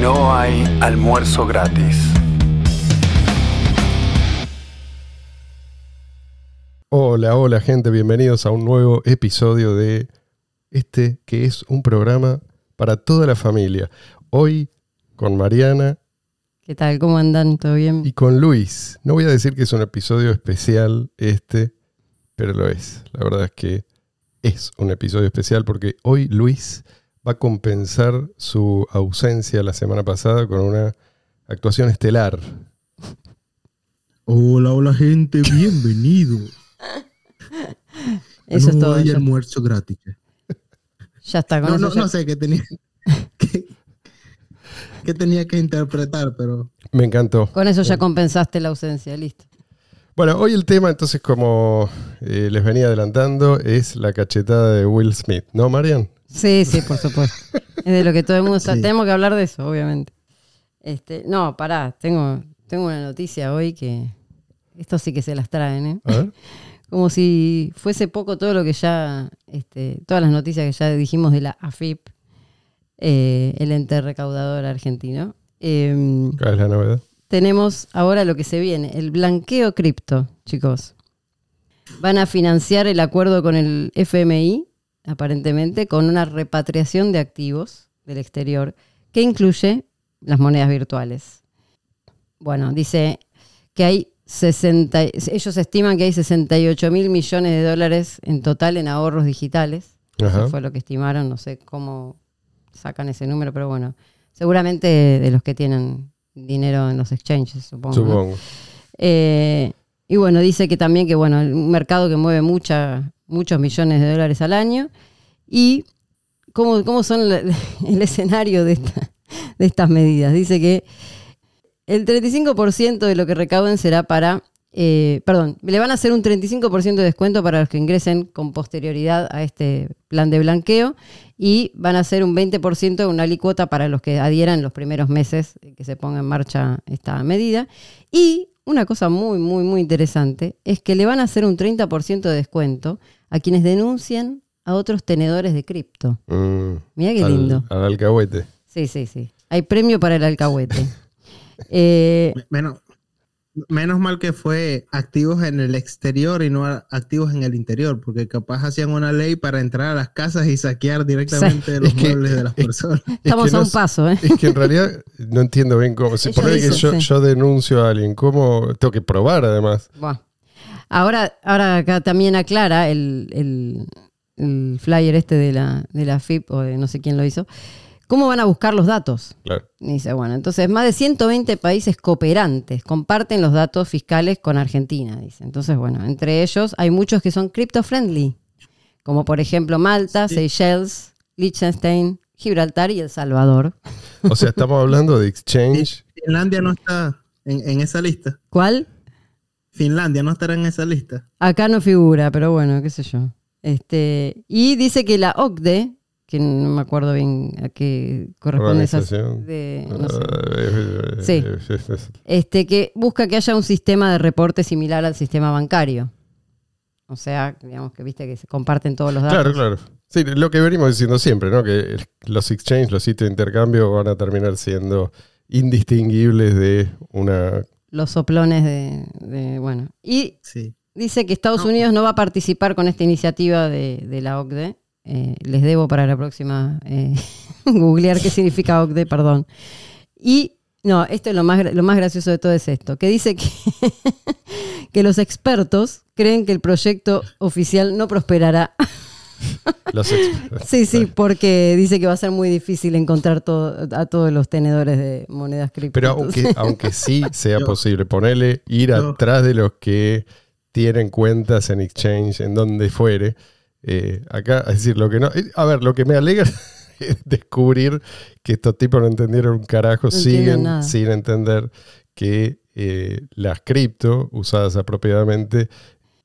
No hay almuerzo gratis. Hola, hola gente, bienvenidos a un nuevo episodio de este que es un programa para toda la familia. Hoy con Mariana ¿Qué tal? ¿Cómo andan? ¿Todo bien? y con Luis. No voy a decir que es un episodio especial este, pero lo es. La verdad es que es un episodio especial porque hoy Luis va a compensar su ausencia la semana pasada con una actuación estelar. Hola, hola gente, bienvenido. Eso es no todo. hay almuerzo gratis. ya está, con No, eso no, ya- no sé qué tenía que, tenía que interpretar, pero Me encantó. con eso ya compensaste la ausencia, listo. Bueno, hoy el tema, entonces, como eh, les venía adelantando, es la cachetada de Will Smith, ¿no, Marian? Sí, sí, por supuesto. es de lo que todo el mundo está. Sí. Tenemos que hablar de eso, obviamente. Este, no, pará, tengo, tengo una noticia hoy que esto sí que se las traen, ¿eh? A ver. Como si fuese poco todo lo que ya, este, todas las noticias que ya dijimos de la AFIP, eh, el ente recaudador argentino. Em, ¿Cuál es la novedad? tenemos ahora lo que se viene, el blanqueo cripto, chicos. Van a financiar el acuerdo con el FMI, aparentemente, con una repatriación de activos del exterior que incluye las monedas virtuales. Bueno, dice que hay 60, ellos estiman que hay 68 mil millones de dólares en total en ahorros digitales. Ajá. Eso fue lo que estimaron, no sé cómo sacan ese número, pero bueno, seguramente de los que tienen dinero en los exchanges, supongo. ¿no? Supongo. Eh, y bueno, dice que también que bueno, un mercado que mueve mucha, muchos millones de dólares al año. Y cómo, cómo son el escenario de estas medidas. Dice que el 35% de lo que recauden será para, eh, perdón, le van a hacer un 35% de descuento para los que ingresen con posterioridad a este plan de blanqueo y van a hacer un 20% de una alícuota para los que adhieran los primeros meses que se ponga en marcha esta medida. Y una cosa muy, muy, muy interesante es que le van a hacer un 30% de descuento a quienes denuncien a otros tenedores de cripto. Mm, Mira qué al- lindo. Al alcahuete. Sí, sí, sí. Hay premio para el alcahuete. Eh, me- menos, menos mal que fue activos en el exterior y no activos en el interior, porque capaz hacían una ley para entrar a las casas y saquear directamente los Es que- muebles de las es- personas. estamos que no a un paso, ¿eh? Es que en realidad no entiendo bien cómo. Si ponele que yo, sí. yo denuncio a alguien, ¿cómo tengo que probar además? Buah. Ahora, ahora acá también aclara el, el- el flyer este de la, de la FIP o de no sé quién lo hizo. ¿Cómo van a buscar los datos? Claro. Y Dice, bueno, entonces más de 120 países cooperantes comparten los datos fiscales con Argentina, dice. Entonces, bueno, entre ellos hay muchos que son crypto friendly, como por ejemplo Malta, Sí. Seychelles, Liechtenstein, Gibraltar y El Salvador. O sea, estamos hablando de exchange. Finlandia no está en, en esa lista. ¿Cuál? Finlandia no estará en esa lista. Acá no figura, pero bueno, qué sé yo. Este, y dice que la OCDE, que no me acuerdo bien a qué corresponde esa de, no sé. Eh, Sí. este, que busca que haya un sistema de reporte similar al sistema bancario. O sea, digamos que viste que se comparten todos los datos. Claro, claro. Sí, lo que venimos diciendo siempre, ¿no? Que los exchanges, los sitios de intercambio van a terminar siendo indistinguibles de una... Los soplones de, de- bueno. Y Sí. dice que Estados No. Unidos no va a participar con esta iniciativa de, de la OCDE. Eh, les debo para la próxima eh, googlear qué significa OCDE, perdón. Y no, esto es lo más, lo más gracioso de todo es esto, que dice que, que los expertos creen que el proyecto oficial no prosperará. Los ex- Sí, sí, porque dice que va a ser muy difícil encontrar todo, a todos los tenedores de monedas cripto. Pero aunque, aunque sí sea Yo- posible ponerle, ir yo- atrás de los que tienen cuentas en exchange, en donde fuere, eh, acá, es decir, lo que no... eh, A ver, lo que me alegra es descubrir que estos tipos no entendieron un carajo, No siguen nada. sin entender que eh, las cripto usadas apropiadamente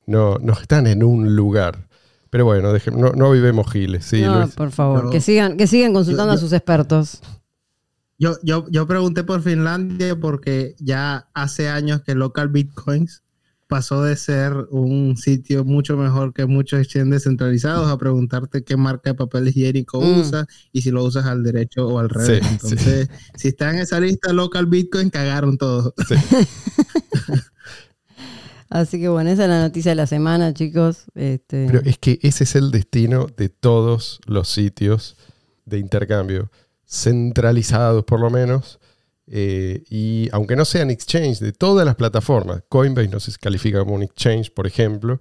no, no están en un lugar. Pero bueno, deje- no, no vivemos giles, sí, no, Luis. por favor, Yo- que sigan, que sigan consultando yo- a sus expertos. Yo, yo, yo pregunté por Finlandia porque ya hace años que local bitcoins pasó de ser un sitio mucho mejor que muchos exchanges descentralizados a preguntarte qué marca de papel higiénico Mm. usas y si lo usas al derecho o al revés. Sí, Entonces, si está en esa lista local Bitcoin, cagaron todos. Así que bueno, esa es la noticia de la semana, chicos. Este, Pero es que ese es el destino de todos los sitios de intercambio, centralizados por lo menos, eh, y aunque no sean exchange, de todas las plataformas, Coinbase no se califica como un exchange, por ejemplo,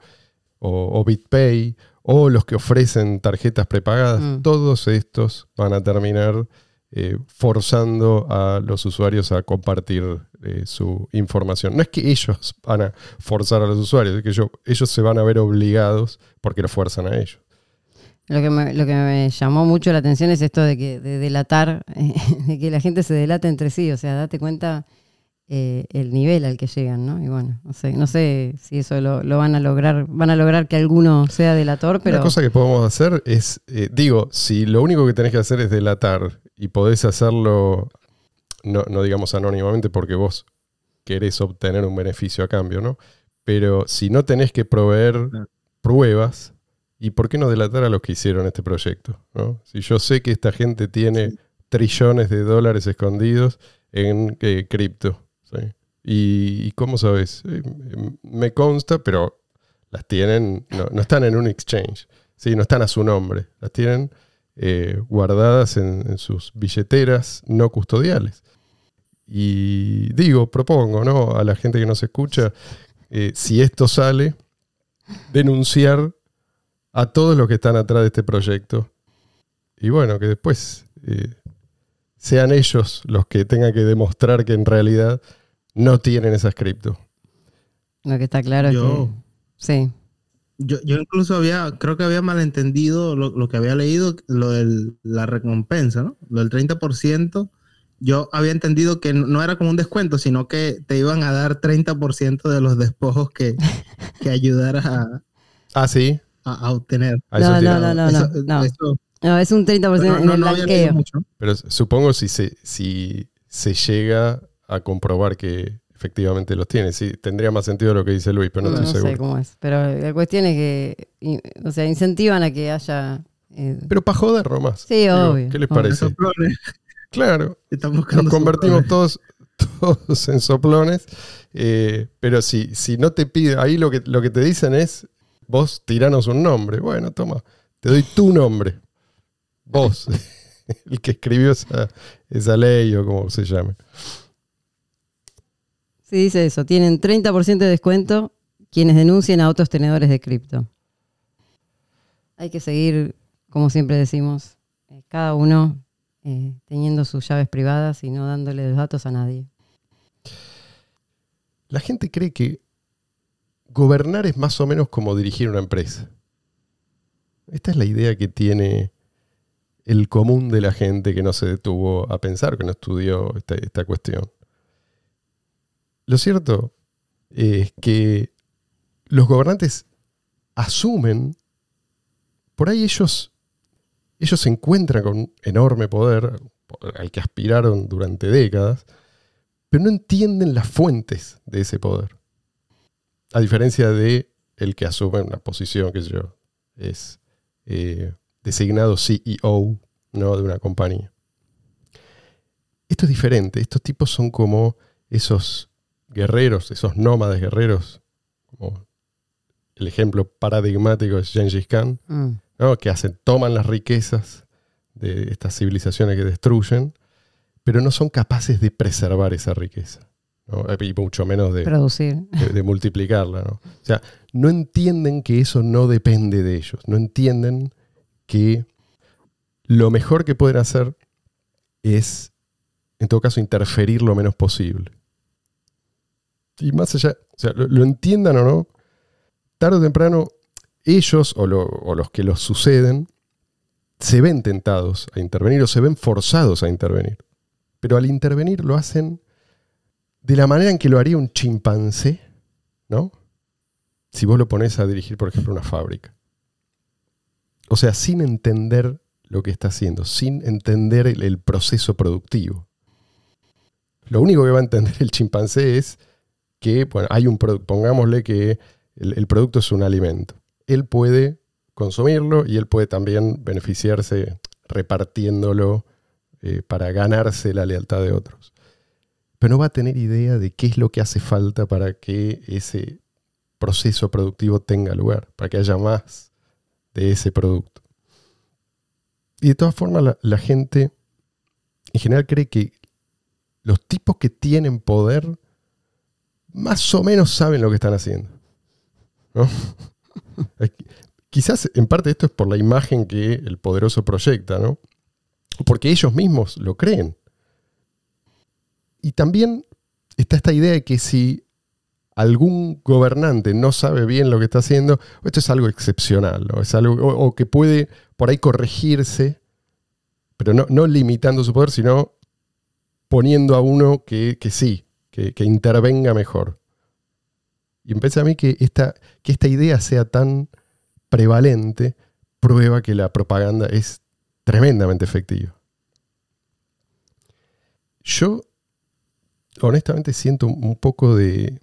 o, o BitPay, o los que ofrecen tarjetas prepagadas, Mm. todos estos van a terminar eh, forzando a los usuarios a compartir eh, su información. No es que ellos van a forzar a los usuarios, es que ellos, ellos se van a ver obligados porque lo fuerzan a ellos. Lo que, me, lo que me llamó mucho la atención es esto de que de delatar, de que la gente se delata entre sí. O sea, date cuenta eh, el nivel al que llegan, ¿no? Y bueno, no sé, no sé si eso lo, lo van a lograr, van a lograr que alguno sea delator, pero Una cosa que podemos hacer es, eh, digo, si lo único que tenés que hacer es delatar y podés hacerlo, no, no digamos anónimamente porque vos querés obtener un beneficio a cambio, ¿no? Pero si no tenés que proveer pruebas, ¿y por qué no delatar a los que hicieron este proyecto? ¿no? Si yo sé que esta gente tiene Sí. trillones de dólares escondidos en eh, cripto, ¿sí? ¿Y, y cómo sabes? Eh, me consta, pero las tienen, no, no están en un exchange, ¿sí? no están a su nombre, las tienen eh, guardadas en, en sus billeteras no custodiales. Y digo, propongo ¿no? a la gente que nos escucha, eh, si esto sale, denunciar a todos los que están atrás de este proyecto. Y bueno, que después eh, sean ellos los que tengan que demostrar que en realidad no tienen esas cripto. lo que está claro Yo- es que. Sí. Yo, yo incluso había, creo que había malentendido lo, lo que había leído, lo de la recompensa, ¿no? Lo del 30%. Yo había entendido que no- no era como un descuento, sino que te iban a dar 30% de los despojos que, que ayudaras a, Ah, sí. a- a obtener. No, no, no, no, Eso- no, no. eso- No, es un 30% pero en no- el no había mucho. Pero supongo si se, si se llega a comprobar que efectivamente los tiene. Sí, tendría más sentido lo que dice Luis, pero no, No, estoy no sé seguro. cómo es. Pero la cuestión es que, o sea, incentivan a que haya. eh, Pero para joder nomás. Sí, Digo, obvio, ¿Qué les obvio. parece? Soplones. Claro, nos convertimos soplones. todos, todos en soplones. eh, pero si, si no te pide, ahí lo que, lo que te dicen es, vos tiranos un nombre. Bueno, toma, te doy tu nombre. Vos, el que escribió esa, esa ley o como se llame. Sí, dice eso. Tienen 30% de descuento quienes denuncien a otros tenedores de cripto. Hay que seguir, como siempre decimos, eh, cada uno eh, teniendo sus llaves privadas y no dándole los datos a nadie. La gente cree que gobernar es más o menos como dirigir una empresa. Esta es la idea que tiene el común de la gente que no se detuvo a pensar, que no estudió esta, esta cuestión. Lo cierto es que los gobernantes asumen, por ahí ellos, ellos se encuentran con un enorme poder al que aspiraron durante décadas, pero no entienden las fuentes de ese poder. A diferencia de el que asume una posición que yo es eh, designado CEO ¿no? de una compañía. Esto es diferente. Estos tipos son como esos guerreros, esos nómades guerreros, como el ejemplo paradigmático es Gengis Khan, Mm. ¿no? que hacen, toman las riquezas de estas civilizaciones que destruyen, pero no son capaces de preservar esa riqueza. ¿no? Y mucho menos de, Producir. de- de multiplicarla. ¿no? O sea, no entienden que eso no depende de ellos. No entienden que lo mejor que pueden hacer es, en todo caso, interferir lo menos posible. Y más allá, o sea, lo, entiendan o no, tarde o temprano, ellos o, lo- o los que los suceden se ven tentados a intervenir o se ven forzados a intervenir. Pero al intervenir lo hacen de la manera en que lo haría un chimpancé, ¿no? Si vos lo pones a dirigir, por ejemplo, una fábrica. O sea, sin entender lo que está haciendo, sin entender el, el proceso productivo. Lo único que va a entender el chimpancé es que, bueno, hay un pongámosle que el, producto es un alimento. Él puede consumirlo y él puede también beneficiarse repartiéndolo eh, para ganarse la lealtad de otros. Pero no va a tener idea de qué es lo que hace falta para que ese proceso productivo tenga lugar, para que haya más de ese producto. Y de todas formas, la gente en general cree que los tipos que tienen poder más o menos saben lo que están haciendo. ¿no? Quizás en parte esto es por la imagen que el poderoso proyecta, ¿no? Porque ellos mismos lo creen. Y también está esta idea de que si algún gobernante no sabe bien lo que está haciendo, esto es algo excepcional, ¿no? es algo, o, que puede por ahí corregirse, pero no, limitando su poder, sino poniendo a uno que, sí, que, intervenga mejor. Y me a mí que esta, que esta idea sea tan prevalente prueba que la propaganda es tremendamente efectiva. Yo honestamente siento un poco de...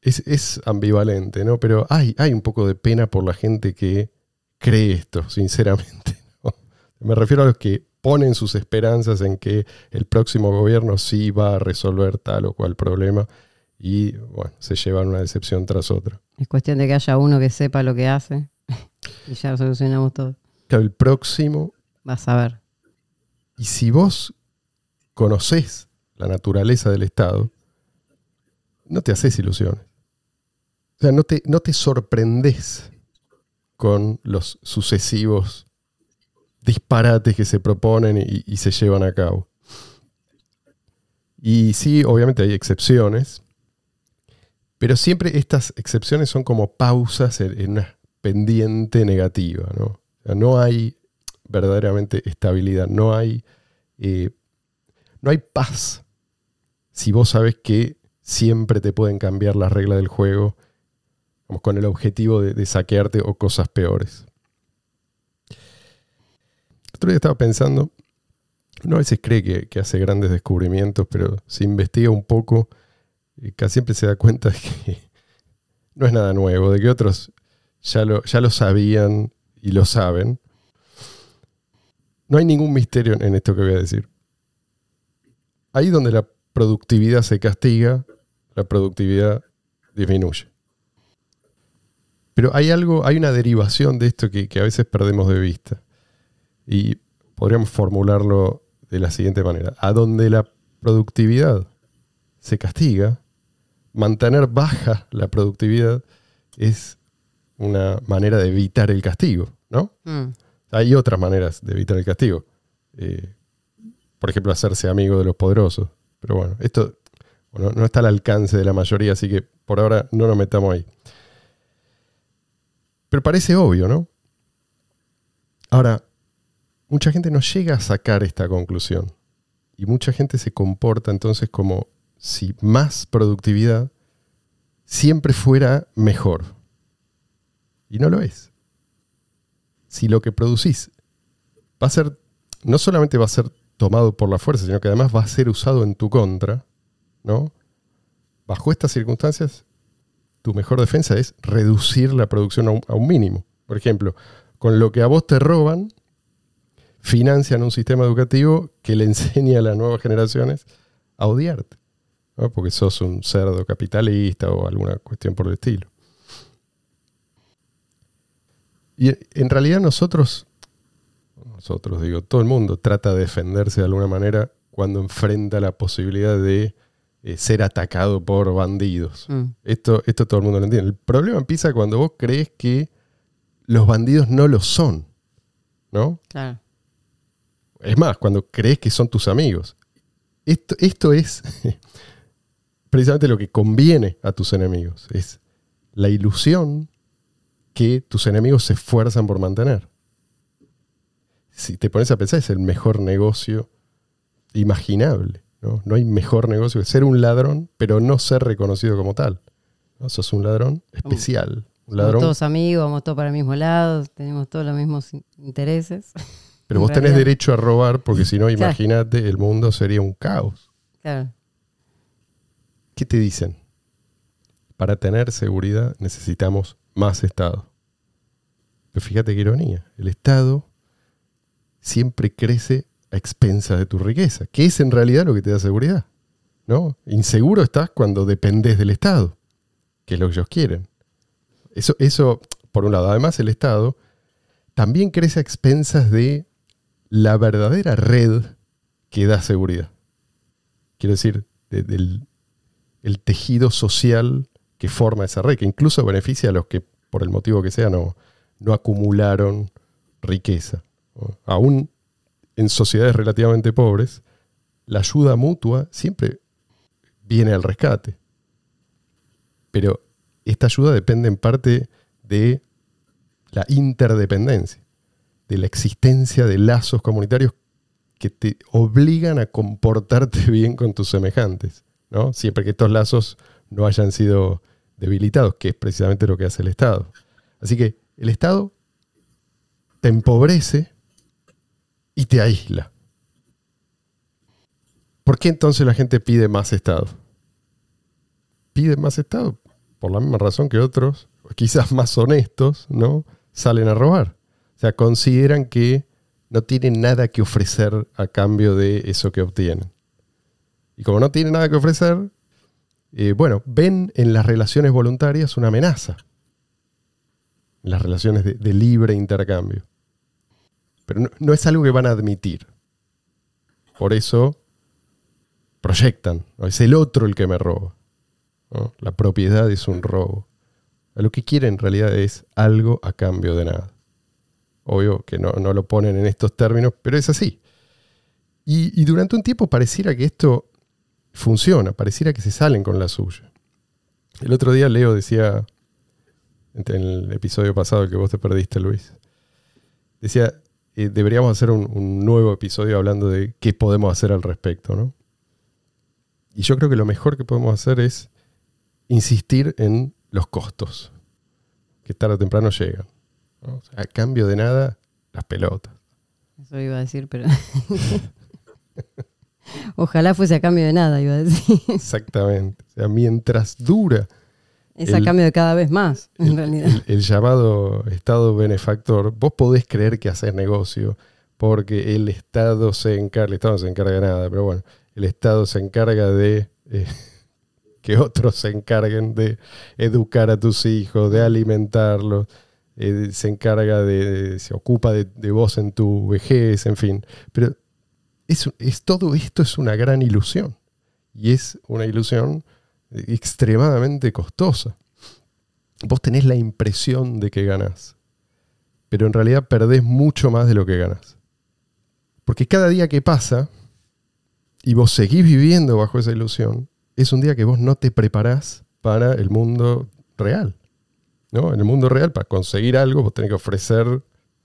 Es, ambivalente, ¿no? Pero hay, hay un poco de pena por la gente que cree esto, sinceramente. Me refiero a los que ponen sus esperanzas en que el próximo gobierno sí va a resolver tal o cual problema y bueno, se llevan una decepción tras otra. Es cuestión de que haya uno que sepa lo que hace y ya solucionamos todo. El próximo. Vas a ver. Y si vos conocés la naturaleza del Estado, no te haces ilusiones. O sea, no te, no te sorprendes con los sucesivos disparates que se proponen y, se llevan a cabo. Y sí, obviamente hay excepciones, pero siempre estas excepciones son como pausas en, una pendiente negativa, ¿no? no hay verdaderamente estabilidad, no hay, eh, no hay paz si vos sabes que siempre te pueden cambiar las reglas del juego con el objetivo de, saquearte o cosas peores. Otro día estaba pensando, uno a veces cree que, hace grandes descubrimientos, pero se investiga un poco casi siempre se da cuenta de que no es nada nuevo, de que otros ya lo, ya lo sabían y lo saben. No hay ningún misterio en esto que voy a decir. Ahí donde la productividad se castiga, la productividad disminuye. Pero hay algo, hay una derivación de esto que, a veces perdemos de vista. Y podríamos formularlo de la siguiente manera. A donde la productividad se castiga, mantener baja la productividad es una manera de evitar el castigo, ¿no? Mm. Hay otras maneras de evitar el castigo. Eh, por ejemplo, hacerse amigo de los poderosos. Pero bueno, esto no está al alcance de la mayoría, así que por ahora no nos metamos ahí. Pero parece obvio, ¿no? Ahora, mucha gente no llega a sacar esta conclusión. Y mucha gente se comporta entonces como si más productividad siempre fuera mejor. Y no lo es. Si lo que producís va a ser, no solamente va a ser tomado por la fuerza, sino que además va a ser usado en tu contra, ¿no? Bajo estas circunstancias, tu mejor defensa es reducir la producción a un, a un mínimo. Por ejemplo, con lo que a vos te roban, financian un sistema educativo que le enseña a las nuevas generaciones a odiarte porque sos un cerdo capitalista o alguna cuestión por el estilo. Y en realidad nosotros, nosotros digo, todo el mundo trata de defenderse de alguna manera cuando enfrenta la posibilidad de eh, ser atacado por bandidos. Mm. Esto, esto todo el mundo lo entiende. El problema empieza cuando vos crees que los bandidos no lo son, ¿no? Claro. Es más, cuando crees que son tus amigos. Esto, esto es precisamente lo que conviene a tus enemigos. Es la ilusión que tus enemigos se esfuerzan por mantener. Si te pones a pensar, es el mejor negocio imaginable. No, no hay mejor negocio que ser un ladrón, pero no ser reconocido como tal. ¿no? Sos un ladrón especial. Un ladrón. Somos todos amigos, vamos todos para el mismo lado, tenemos todos los mismos intereses. Pero vos tenés derecho a robar porque si no, imagínate, el mundo sería un caos. Claro. ¿qué te dicen? Para tener seguridad necesitamos más Estado. Pero fíjate qué ironía, el Estado siempre crece a expensas de tu riqueza, que es en realidad lo que te da seguridad. ¿no? Inseguro estás cuando dependes del Estado, que es lo que ellos quieren. Eso, eso, por un lado. Además, el Estado también crece a expensas de la verdadera red que da seguridad. Quiero decir, del el tejido social que forma esa red, que incluso beneficia a los que, por el motivo que sea, no, no acumularon riqueza. Aún en sociedades relativamente pobres, la ayuda mutua siempre viene al rescate. Pero esta ayuda depende en parte de la interdependencia, de la existencia de lazos comunitarios que te obligan a comportarte bien con tus semejantes, ¿no? Siempre que estos lazos no hayan sido debilitados, que es precisamente lo que hace el Estado. Así que el Estado te empobrece y te aísla. ¿Por qué entonces la gente pide más Estado? Pide más Estado por la misma razón que otros, quizás más honestos, ¿no? Salen a robar. Sea, consideran que no tienen nada que ofrecer a cambio de eso que obtienen. Y como no tienen nada que ofrecer, eh, bueno, ven en las relaciones voluntarias una amenaza. En las relaciones de, libre intercambio. Pero no, es algo que van a admitir. Por eso proyectan. Es el otro el que me roba. La propiedad es un robo. Lo que quieren en realidad es algo a cambio de nada. Obvio que no, lo ponen en estos términos, pero es así. Y, durante un tiempo pareciera que esto funciona, pareciera que se salen con la suya. El otro día Leo decía, en el episodio pasado que vos te perdiste, Luis, decía, eh, deberíamos hacer un, un, nuevo episodio hablando de qué podemos hacer al respecto, ¿no? Y yo creo que lo mejor que podemos hacer es insistir en los costos, que tarde o temprano llegan. A cambio de nada, las pelotas. Eso iba a decir, pero... Ojalá fuese a cambio de nada, iba a decir. Exactamente. O sea, mientras dura... Es a cambio de cada vez más, en realidad. El, llamado Estado benefactor, vos podés creer que haces negocio porque el Estado se encarga, el Estado no se encarga de nada, pero bueno, el Estado se encarga de... Eh, que otros se encarguen de educar a tus hijos, de alimentarlos, eh, se encarga de, se ocupa de, vos en tu vejez, en fin. Pero es, es, todo esto es una gran ilusión y es una ilusión extremadamente costosa. Vos tenés la impresión de que ganás, pero en realidad perdés mucho más de lo que ganás. Porque cada día que pasa y vos seguís viviendo bajo esa ilusión, es un día que vos no te preparás para el mundo real. ¿No? En el mundo real, para conseguir algo, vos tenés que ofrecer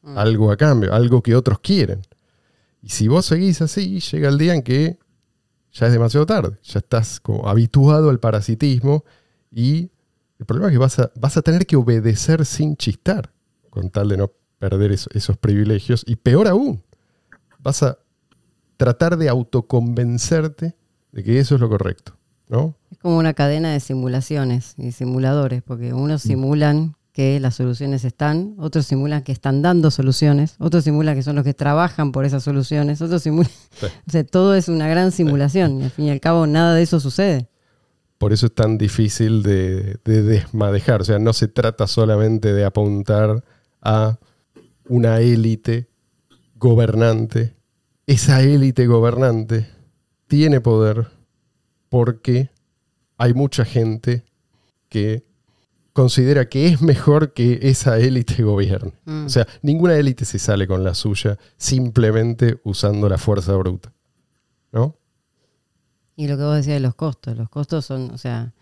mm. algo a cambio, algo que otros quieren. Y si vos seguís así, llega el día en que ya es demasiado tarde, ya estás como habituado al parasitismo y el problema es que vas a, vas a tener que obedecer sin chistar, con tal de no perder esos privilegios. Y peor aún, vas a tratar de autoconvencerte de que eso es lo correcto. Es como una cadena de simulaciones y simuladores, porque unos mm. simulan que las soluciones están, otros simulan que están dando soluciones, otros simulan que son los que trabajan por esas soluciones, otros simulan... O sea, todo es una gran simulación y al fin y al cabo nada de eso sucede. Por eso es tan difícil de, de desmadejar, o sea, no se trata solamente de apuntar a una élite gobernante. Esa élite gobernante tiene poder, porque hay mucha gente que considera que es mejor que esa élite gobierne. Mm. O sea, ninguna élite se sale con la suya simplemente usando la fuerza bruta. ¿No? Y lo que vos decías de los costos. Los costos son, o sea,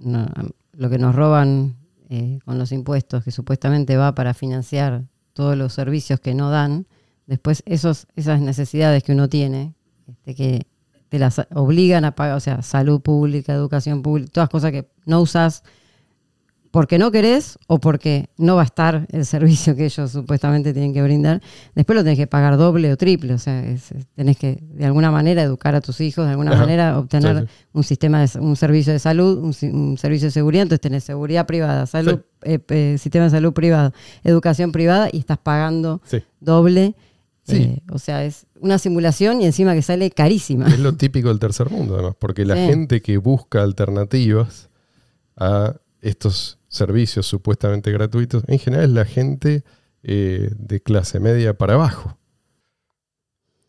lo que nos roban eh, con los impuestos, que supuestamente va para financiar todos los servicios que no dan, después esos, esas necesidades que uno tiene, este, que te las obligan a pagar, o sea, salud pública, educación pública, todas cosas que no usas porque no querés o porque no va a estar el servicio que ellos supuestamente tienen que brindar, después lo tenés que pagar doble o triple. O sea, es- tenés que de alguna manera educar a tus hijos, de alguna Ajá. manera obtener Sí, sí. un sistema de un servicio de salud, un, servicio de seguridad, entonces tenés seguridad privada, salud, eh, eh, sistema de salud privado, educación privada y estás pagando doble. Sí. Eh, o sea, es una simulación y encima que sale carísima. Es lo típico del tercer mundo, además, porque la Sí. gente que busca alternativas a estos servicios supuestamente gratuitos, en general es la gente eh, de clase media para abajo.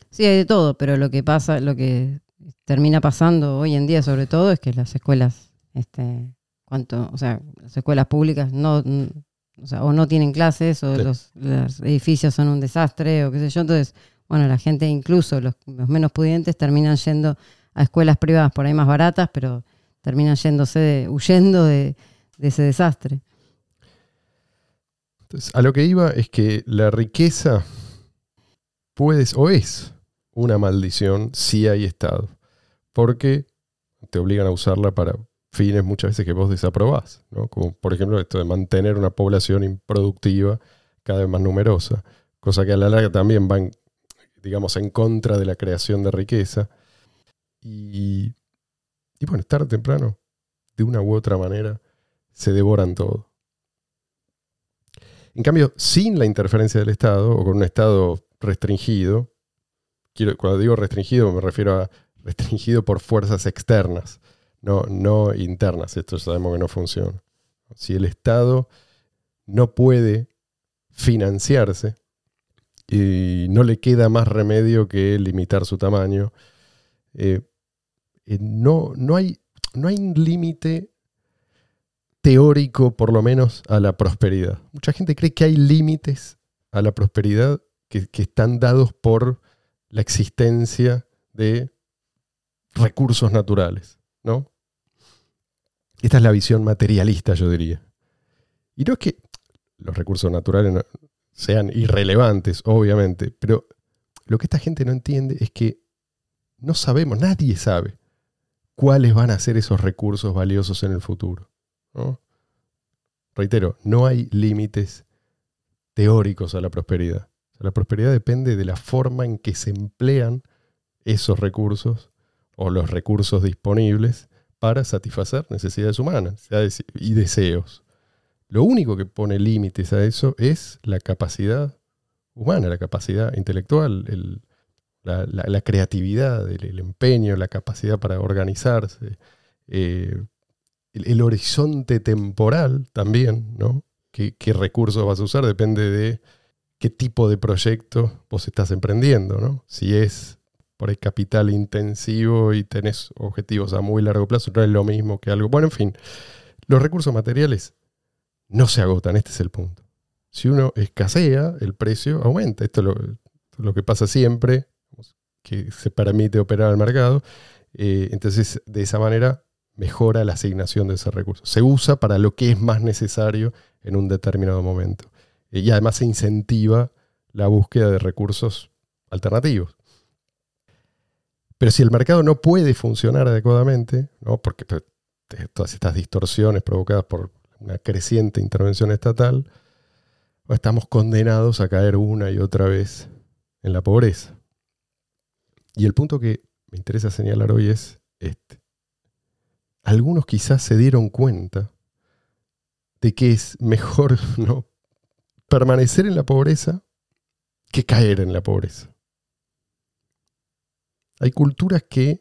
Sí, hay de todo, pero lo que pasa, lo que termina pasando hoy en día sobre todo es que las escuelas, este, cuanto, o sea, las escuelas públicas no, o sea, o no tienen clases o Sí. los, los edificios son un desastre o qué sé yo, entonces, bueno, la gente, incluso los, los menos pudientes, terminan yendo a escuelas privadas por ahí más baratas, pero terminan yéndose, de- huyendo de, de ese desastre. Entonces, a lo que iba es que la riqueza puedes o es una maldición si hay Estado, porque te obligan a usarla para fines muchas veces que vos desaprobás, ¿no? como por ejemplo esto de mantener una población improductiva cada vez más numerosa, cosa que a la larga también va en, digamos, en contra de la creación de riqueza. Y, y bueno, tarde o temprano, de una u otra manera, se devoran todo. En cambio, sin la interferencia del Estado o con un Estado restringido, quiero, cuando digo restringido me refiero a restringido por fuerzas externas, no, no internas. Esto sabemos que no funciona. Si el Estado no puede financiarse y no le queda más remedio que limitar su tamaño, eh, eh, no, no, hay, no hay un límite teórico, por lo menos, a la prosperidad. Mucha gente cree que hay límites a la prosperidad que, que están dados por la existencia de recursos naturales, ¿no? Esta es la visión materialista, yo diría. Y no es que los recursos naturales sean irrelevantes, obviamente, pero lo que esta gente no entiende es que no sabemos, nadie sabe cuáles van a ser esos recursos valiosos en el futuro. Reitero, no hay límites teóricos a la prosperidad. La prosperidad depende de la forma en que se emplean esos recursos o los recursos disponibles para satisfacer necesidades humanas y deseos. Lo único que pone límites a eso es la capacidad humana, la capacidad intelectual, el- la, creatividad, el, empeño, la capacidad para organizarse, eh, el, el horizonte temporal también, ¿no? ¿Qué, qué recursos vas a usar? Depende de qué tipo de proyecto vos estás emprendiendo, ¿no? Si es por ahí capital intensivo y tenés objetivos a muy largo plazo, no es lo mismo que algo. Bueno, en fin, los recursos materiales no se agotan, este es el punto. Si uno escasea, el precio aumenta. Esto es lo, lo que pasa siempre, que se permite operar al mercado. Eh, entonces, de esa manera, mejora la asignación de ese recurso. Se usa para lo que es más necesario en un determinado momento. Eh, y además se incentiva la búsqueda de recursos alternativos. Pero si el mercado no puede funcionar adecuadamente, ¿no? porque pues, todas estas distorsiones provocadas por una creciente intervención estatal, estamos condenados a caer una y otra vez en la pobreza. Y el punto que me interesa señalar hoy es este. Algunos quizás se dieron cuenta de que es mejor no permanecer en la pobreza que caer en la pobreza. Hay culturas que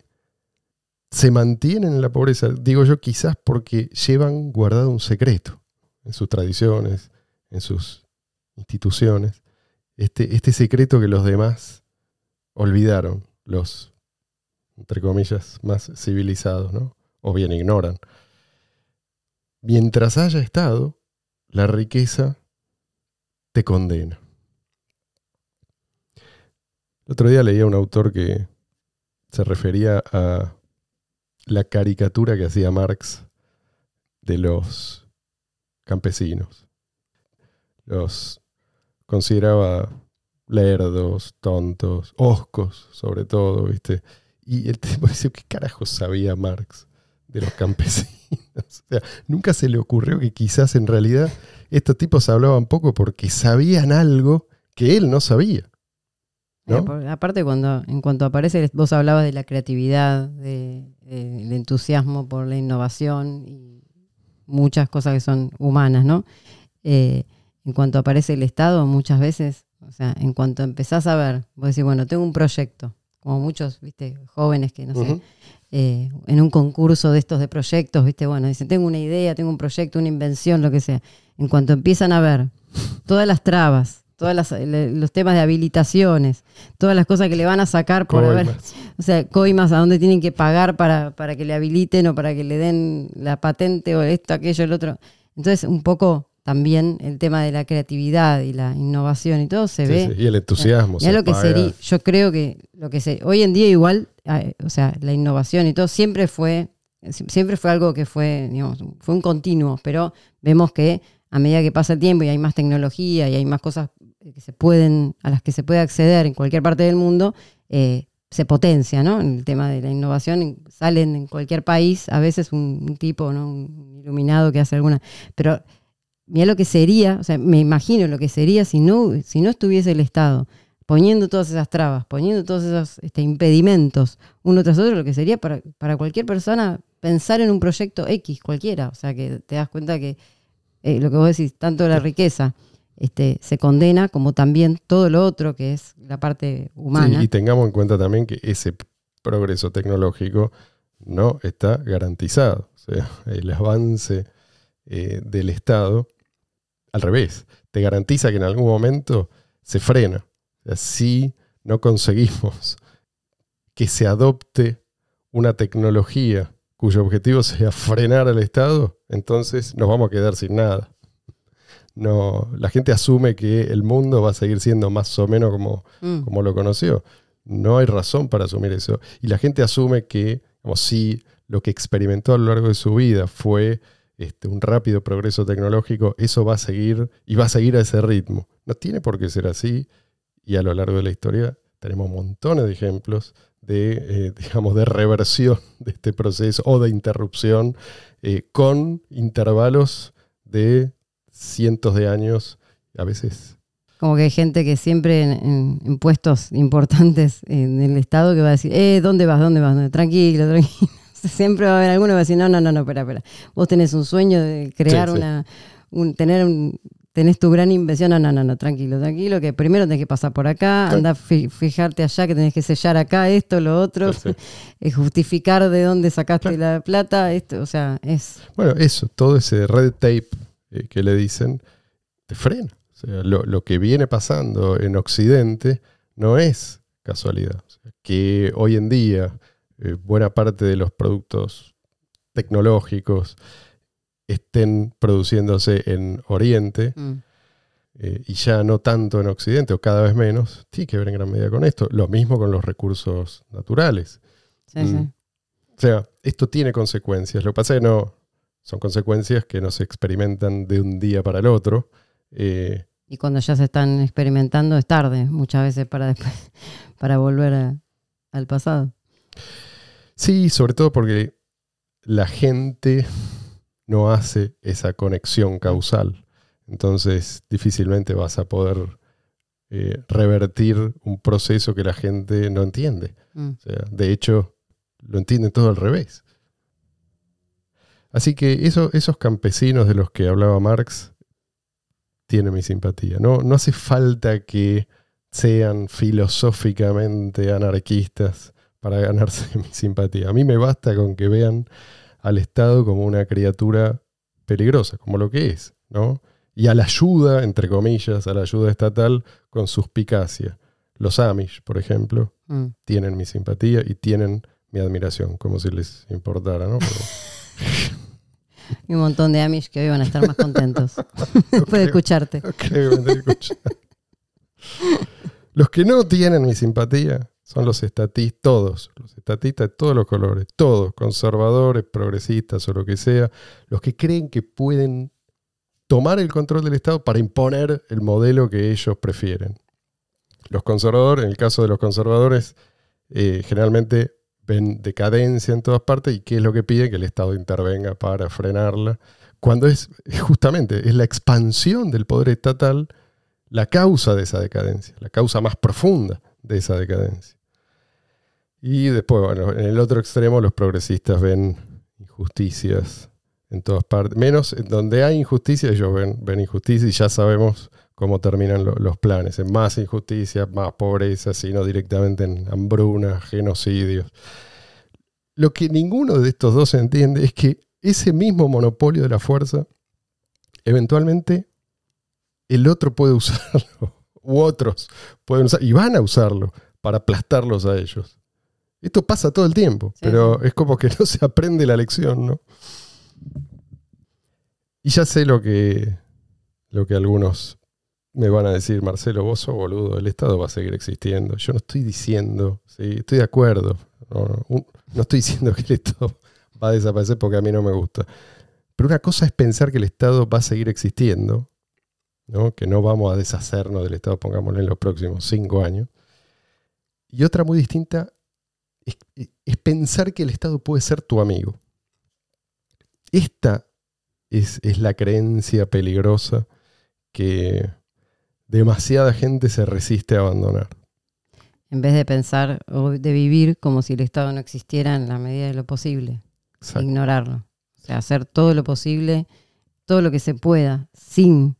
se mantienen en la pobreza, digo yo quizás porque llevan guardado un secreto en sus tradiciones, en sus instituciones, este, este secreto que los demás olvidaron, los, entre comillas, más civilizados, ¿no? O bien ignoran. Mientras haya estado, la riqueza te condena. El otro día leía a un autor que se refería a la caricatura que hacía Marx de los campesinos. Los consideraba lerdos, tontos, oscos, sobre todo, ¿viste? Y el tipo dice, ¿qué carajo sabía Marx de los campesinos? O sea, nunca se le ocurrió que quizás en realidad estos tipos hablaban poco porque sabían algo que él no sabía. Aparte, cuando en cuanto aparece, vos hablabas de la creatividad, de- del entusiasmo por la innovación y muchas cosas que son humanas, ¿no? Eh, en cuanto aparece el Estado, muchas veces, o sea, en cuanto empezás a ver, vos decís, bueno, tengo un proyecto, como muchos, viste, jóvenes que no sé, eh, en un concurso de estos de proyectos, viste, bueno, dicen, tengo una idea, tengo un proyecto, una invención, lo que sea. En cuanto empiezan a ver todas las trabas, todos los temas de habilitaciones, todas las cosas que le van a sacar por haber, Coimas. o sea, coimas a dónde tienen que pagar para, para que le habiliten o para que le den la patente o esto, aquello, el otro. Entonces, un poco también el tema de la creatividad y la innovación y todo se Sí, ve. sí, Y el entusiasmo. Ya se lo que sería, yo creo que lo que se, hoy en día igual, o sea, la innovación y todo siempre fue, si- siempre fue algo que fue, digamos, fue un continuo, pero vemos que a medida que pasa el tiempo y hay más tecnología y hay más cosas que se pueden, a las que se puede acceder en cualquier parte del mundo, eh, se potencia, ¿no? En el tema de la innovación, en- salen en cualquier país, a veces un, un tipo, ¿no? Un iluminado que hace alguna, pero mira lo que sería, o sea, me imagino lo que sería si no, si no estuviese el Estado poniendo todas esas trabas, poniendo todos esos este, impedimentos uno tras otro, lo que sería para, para cualquier persona pensar en un proyecto X, cualquiera. O sea, que te das cuenta que eh, lo que vos decís, tanto la riqueza este, se condena como también todo lo otro, que es la parte humana. Y tengamos en cuenta también que ese progreso tecnológico no está garantizado. O sea, el avance eh, del Estado, al revés, te garantiza que en algún momento se frena. O si no conseguimos que se adopte una tecnología cuyo objetivo sea frenar al Estado, entonces nos vamos a quedar sin nada. No, la gente asume que el mundo va a seguir siendo más o menos como, Mm. como lo conoció. No hay razón para asumir eso. Y la gente asume que, como si lo que experimentó a lo largo de su vida fue este, un rápido progreso tecnológico, eso va a seguir y va a seguir a ese ritmo. No tiene por qué ser así. Y a lo largo de la historia tenemos montones de ejemplos de, eh, digamos, de reversión de este proceso o de interrupción eh, con intervalos de cientos de años, a veces Como que hay gente que siempre en, en- en puestos importantes en el Estado que va a decir, eh, ¿dónde vas? ¿Dónde vas? Tranquilo, tranquilo. Siempre va a haber alguno que va a decir, no, no, no, no, espera, espera. Vos tenés un sueño de crear Sí, sí. una, un, tener un, tenés tu gran invención, no, no, no, no, tranquilo, tranquilo, que primero tenés que pasar por acá, anda a fi- fijarte allá, que tenés que sellar acá esto, lo otro, Sí, sí. eh, justificar de dónde sacaste Claro. la plata, esto, o sea, es... Bueno, eso, todo ese red tape eh, que le dicen, te frena. O sea, lo, lo que viene pasando en Occidente no es casualidad. O sea, que hoy en día eh, buena parte de los productos tecnológicos estén produciéndose en Oriente mm, eh, y ya no tanto en Occidente o cada vez menos, tiene que ver en gran medida con esto. Lo mismo con los recursos naturales. sí, Mm. sí. O sea, esto tiene consecuencias. Lo que pasa es que no son consecuencias que no se experimentan de un día para el otro. Eh, Y cuando ya se están experimentando es tarde, muchas veces para después, para volver a- al pasado. sí, sobre todo porque la gente no hace esa conexión causal. Entonces, difícilmente vas a poder eh, revertir un proceso que la gente no entiende. Mm. O sea, de hecho, lo entienden todo al revés. Así que eso- esos campesinos de los que hablaba Marx tienen mi simpatía. No, no hace falta que sean filosóficamente anarquistas para ganarse mi simpatía. A mí me basta con que vean al Estado como una criatura peligrosa, como lo que es, ¿no? Y a la ayuda, entre comillas, a la ayuda estatal con suspicacia. Los Amish, por ejemplo, Mm. tienen mi simpatía y tienen mi admiración, como si les importara, ¿no? Pero Y un montón de Amish que hoy van a estar más contentos después de escucharte. creo que. Los que no tienen mi simpatía son los estatistas, todos, los estatistas de todos los colores, todos, conservadores, progresistas o lo que sea, los que creen que pueden tomar el control del Estado para imponer el modelo que ellos prefieren. Los conservadores, en el caso de los conservadores, eh, generalmente ven decadencia en todas partes y qué es lo que pide que el Estado intervenga para frenarla, cuando es justamente es la expansión del poder estatal la causa de esa decadencia, la causa más profunda de esa decadencia. Y después, bueno, en el otro extremo los progresistas ven injusticias en todas partes, menos donde hay injusticia, ellos ven, ven injusticia y ya sabemos cómo terminan los planes, en más injusticia, más pobreza, sino directamente en hambruna, genocidios. Lo que ninguno de estos dos entiende es que ese mismo monopolio de la fuerza, eventualmente el otro puede usarlo, u otros pueden usarlo, y van a usarlo para aplastarlos a ellos. Esto pasa todo el tiempo, pero es como que no se aprende la lección, ¿no? Y ya sé lo que, lo que algunos me van a decir, Marcelo, vos sos boludo, el Estado va a seguir existiendo. Yo no estoy diciendo, ¿sí? estoy de acuerdo, no, no, estoy diciendo que el Estado va a desaparecer porque a mí no me gusta. Pero una cosa es pensar que el Estado va a seguir existiendo, ¿no? que no vamos a deshacernos del Estado, pongámoslo en los próximos cinco años. Y otra muy distinta es, es pensar que el Estado puede ser tu amigo. Esta es, es la creencia peligrosa que demasiada gente se resiste a abandonar. En vez de pensar o de vivir como si el Estado no existiera en la medida de lo posible. Ignorarlo. O sea, hacer todo lo posible, todo lo que se pueda, sin,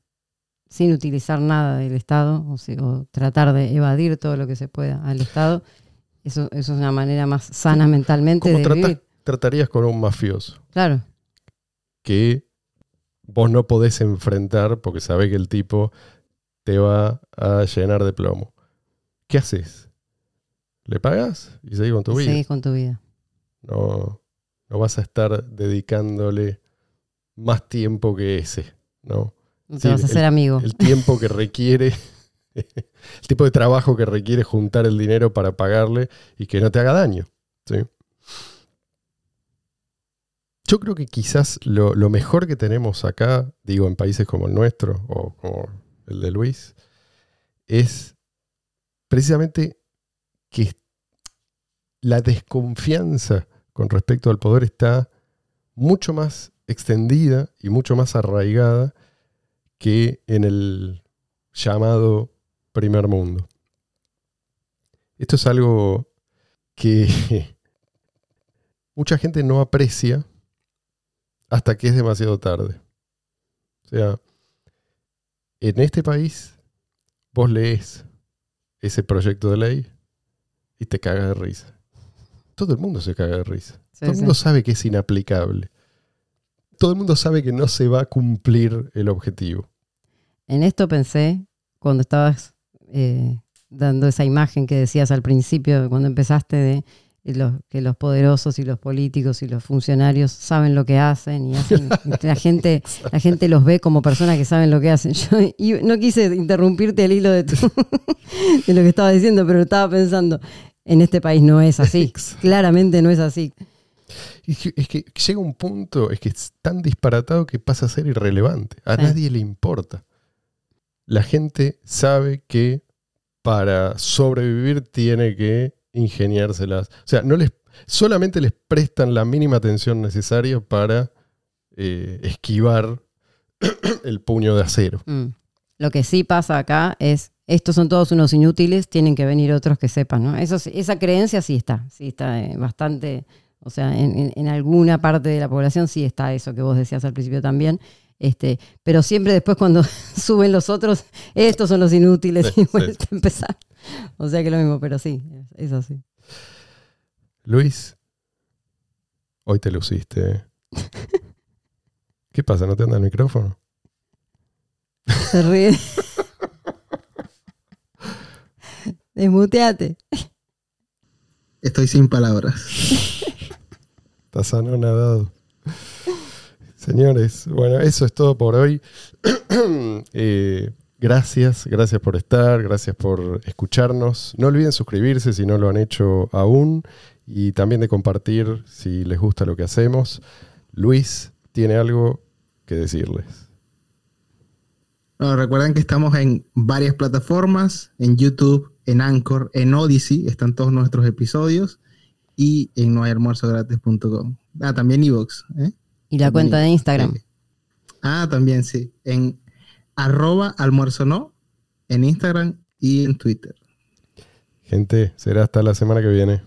sin utilizar nada del Estado, o, tratar de evadir todo lo que se pueda al Estado. Eso, eso es una manera más sana mentalmente de vivir. tratarías con un mafioso? Claro. Que vos no podés enfrentar porque sabés que el tipo te va a llenar de plomo. ¿Qué haces? ¿Le pagas y seguís con tu vida? Seguís con tu vida. No, no vas a estar dedicándole más tiempo que ese, ¿no? No te vas a hacer amigo. El tiempo que requiere, el tipo de trabajo que requiere juntar el dinero para pagarle y que no te haga daño. ¿sí? Yo creo que quizás lo, lo, mejor que tenemos acá, digo, en países como el nuestro, o como el de Luis, es precisamente que la desconfianza con respecto al poder está mucho más extendida y mucho más arraigada que en el llamado primer mundo. Esto es algo que mucha gente no aprecia hasta que es demasiado tarde. O sea, en este país, vos lees ese proyecto de ley y te cagas de risa. Todo el mundo se caga de risa. Todo el mundo sabe que es inaplicable. Todo el mundo sabe que no se va a cumplir el objetivo. En esto pensé cuando estabas eh, dando esa imagen que decías al principio, cuando empezaste de que los poderosos y los políticos y los funcionarios saben lo que hacen y la gente la gente los ve como personas que saben lo que hacen. Yo y no quise interrumpirte el hilo de, de lo que estaba diciendo, pero estaba pensando, en este país no es así. Claramente no es así. Es que, llega un punto, es que es tan disparatado que pasa a ser irrelevante. A nadie le importa. La gente sabe que para sobrevivir tiene que ingeniárselas. O sea, no les, solamente les prestan la mínima atención necesaria para eh, esquivar el puño de acero. Mm. Lo que sí pasa acá es, estos son todos unos inútiles, tienen que venir otros que sepan, ¿no? Eso, esa creencia sí está, sí está eh, bastante, o sea, en, alguna parte de la población sí está eso que vos decías al principio también. Este, pero siempre después cuando suben los otros, estos son los inútiles y vuelve a empezar. O sea que lo mismo, pero sí, es así. Luis, hoy te luciste. ¿Qué pasa? ¿No te anda el micrófono? Se ríe. Desmuteate. Estoy sin palabras. Estás anonadado. Señores, bueno, eso es todo por hoy. eh, Gracias, gracias por estar, gracias por escucharnos. No olviden suscribirse si no lo han hecho aún y también de compartir si les gusta lo que hacemos. Luis tiene algo que decirles. recuerden que estamos en varias plataformas, en YouTube, en Anchor, en Odyssey, están todos nuestros episodios. y en nohayalmuerzogratis.com. Ah, también Evox. ¿eh? Y la cuenta de Instagram. Ah, también sí. En arroba almuerzo no, en Instagram y en Twitter. Gente, será hasta la semana que viene.